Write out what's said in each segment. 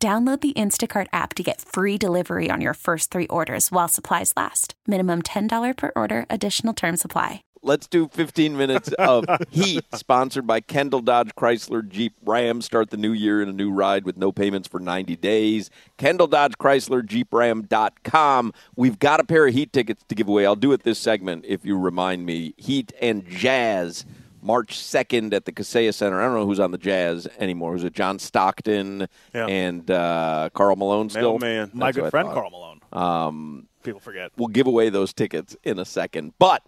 Download the Instacart app to get free delivery on your first three orders while supplies last. Minimum $10 per order, additional term supply. Let's do 15 minutes of Heat, sponsored by Kendall Dodge Chrysler Jeep Ram. Start the new year in a new ride with no payments for 90 days. Kendall Dodge Chrysler Jeep Ram.com. We've got a pair of Heat tickets to give away. I'll do it this segment if you remind me. Heat and Jazz March 2nd at the Kaseya Center. I don't know who's on the Jazz anymore. Who's it John Stockton Yeah. and uh, Karl Malone still? Mailman. My That's what good friend. Karl Malone. Um, People forget. we'll give away those tickets in a second. But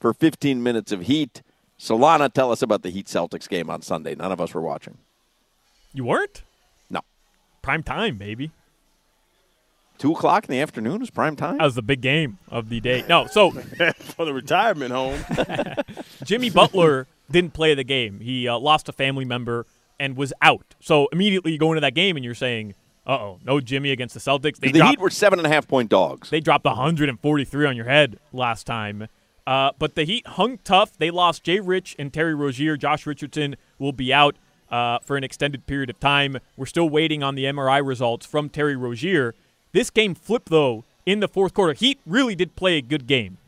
for 15 minutes of Heat, Solana, tell us about the Heat Celtics game on Sunday. None of us were watching. You weren't? No. Prime time, baby. Two o'clock in the afternoon is prime time. That was the big game of the day. No, so For the retirement home. Jimmy Butler didn't play the game. He uh, lost a family member and was out. So immediately you go into that game and you're saying, "Uh oh, no Jimmy against the Celtics." They the dropped, Heat were seven and a half point dogs. they dropped 143 on your head last time. Uh, but the Heat hung tough. They lost Jay Rich and Terry Rozier. Josh Richardson will be out uh, for an extended period of time. We're still waiting on the MRI results from Terry Rozier. This game flipped, though, in the fourth quarter. Heat really did play a good game.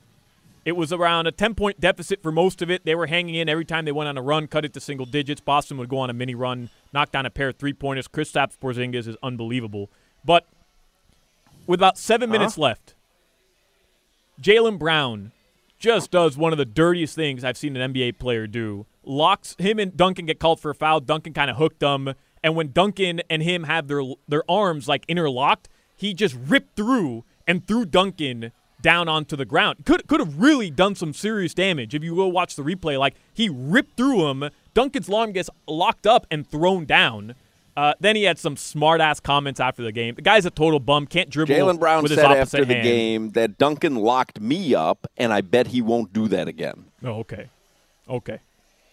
It was around a 10 point deficit for most of it. They were hanging in every time they went on a run, cut it to single digits. Boston would go on a mini run, knock down a pair of three pointers. Kristaps Porzingis is unbelievable. But with about 7 minutes left, Jaylen Brown just does one of the dirtiest things I've seen an NBA player do. Locks him and Duncan get called for a foul. Duncan kind of hooked them, and when Duncan and him have their their arms like interlocked, he just ripped through and threw Duncan down onto the ground. Could could have really done some serious damage if you go watch the replay. Like he ripped through him. Duncan's arm gets locked up and thrown down. Uh, then he had some smart ass comments after the game. The guy's a total bum. Can't dribble. Jaylen Brown said after the hand. game that Duncan locked me up, and I bet he won't do that again. Oh, okay. Okay.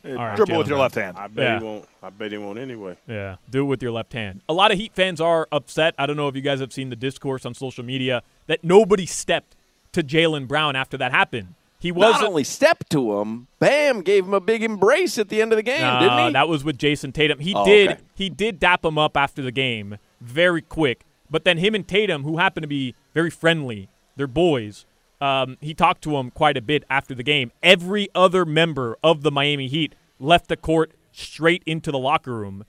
All right, Dribble with your left hand. I bet Yeah. he won't. I bet he won't anyway. Yeah, do it with your left hand. A lot of Heat fans are upset. I don't know if you guys have seen the discourse on social media that nobody stepped to Jaylen Brown after that happened. He was Not only stepped to him, Bam gave him a big embrace at the end of the game, didn't he? That was with Jayson Tatum. He Oh, did okay. he did dap him up after the game very quick. But then him and Tatum, who happen to be very friendly, they're boys. Um, he talked to him quite a bit after the game. Every other member of the Miami Heat left the court straight into the locker room.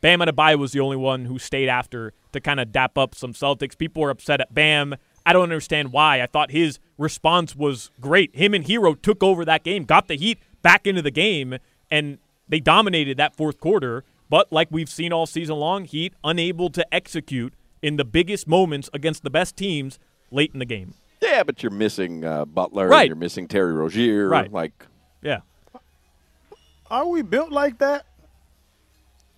Bam Adebayo was the only one who stayed after to kind of dap up some Celtics. People were upset at Bam. I don't understand why. I thought his response was great. Him and Herro took over that game, got the Heat back into the game, and they dominated that fourth quarter. But like we've seen all season long, Heat unable to execute in the biggest moments against the best teams late in the game. Yeah, but you're missing uh, Butler, and Right. you're missing Terry Rozier. Right. Like, Yeah. Are we built like that?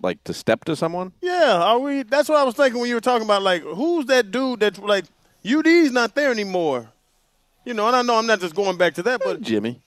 like to step to someone. Yeah. Are we? That's what I was thinking when you were talking about like who's that dude that's like UD's not there anymore. You know, and I know I'm not just going back to that, but Jimmy.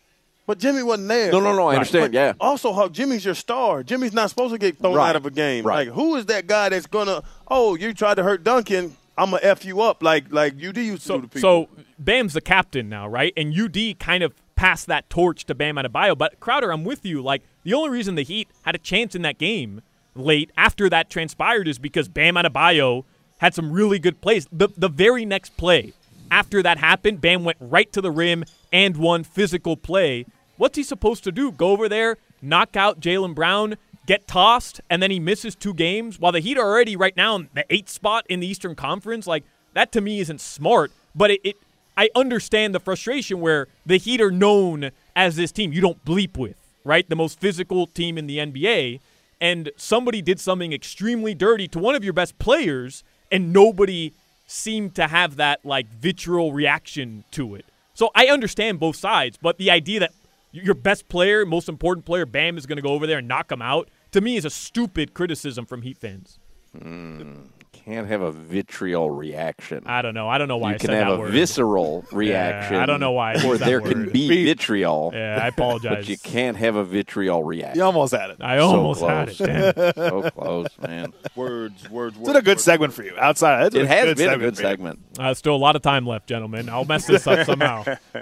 but Jimmy wasn't there. No, no, no. I understand. But Yeah. Also, how Jimmy's your star. Jimmy's not supposed to get thrown Right. out of a game. Right. Like, who is that guy that's gonna? Oh, you tried to hurt Duncan. I'm gonna f you up like like UD used to So, do to people. so Bam's the captain now, right? And UD kind of passed that torch to Bam Adebayo. But Crowder, I'm with you. Like the only reason the Heat had a chance in that game late after that transpired is because Bam Adebayo had some really good plays. The the very next play after that happened, Bam went right to the rim and won physical play. What's he supposed to do? Go over there, knock out Jaylen Brown, get tossed, and then he misses two games while the Heat are already right now in the eighth spot in the Eastern Conference? Like that to me isn't smart. But it, it I understand the frustration where the Heat are known as this team you don't bleep with, right? The most physical team in the NBA. And somebody did something extremely dirty to one of your best players, and nobody seemed to have that like vitriol reaction to it. So I understand both sides, but the idea that your best player, most important player, Bam, is going to go over there and knock him out, to me is a stupid criticism from Heat fans. Mm, can't have a vitriol reaction. I don't know. I don't know why you I can have a word. visceral reaction. Yeah, I don't know why. or there word. can be vitriol. Yeah, I apologize. but you can't have a vitriol reaction. You almost had it. I almost so had it. so close, man. Words, words. words. It's a good words, segment for you. Outside, it has been a good segment. Uh, still a lot of time left, gentlemen. I'll mess this up somehow.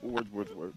words, words, words.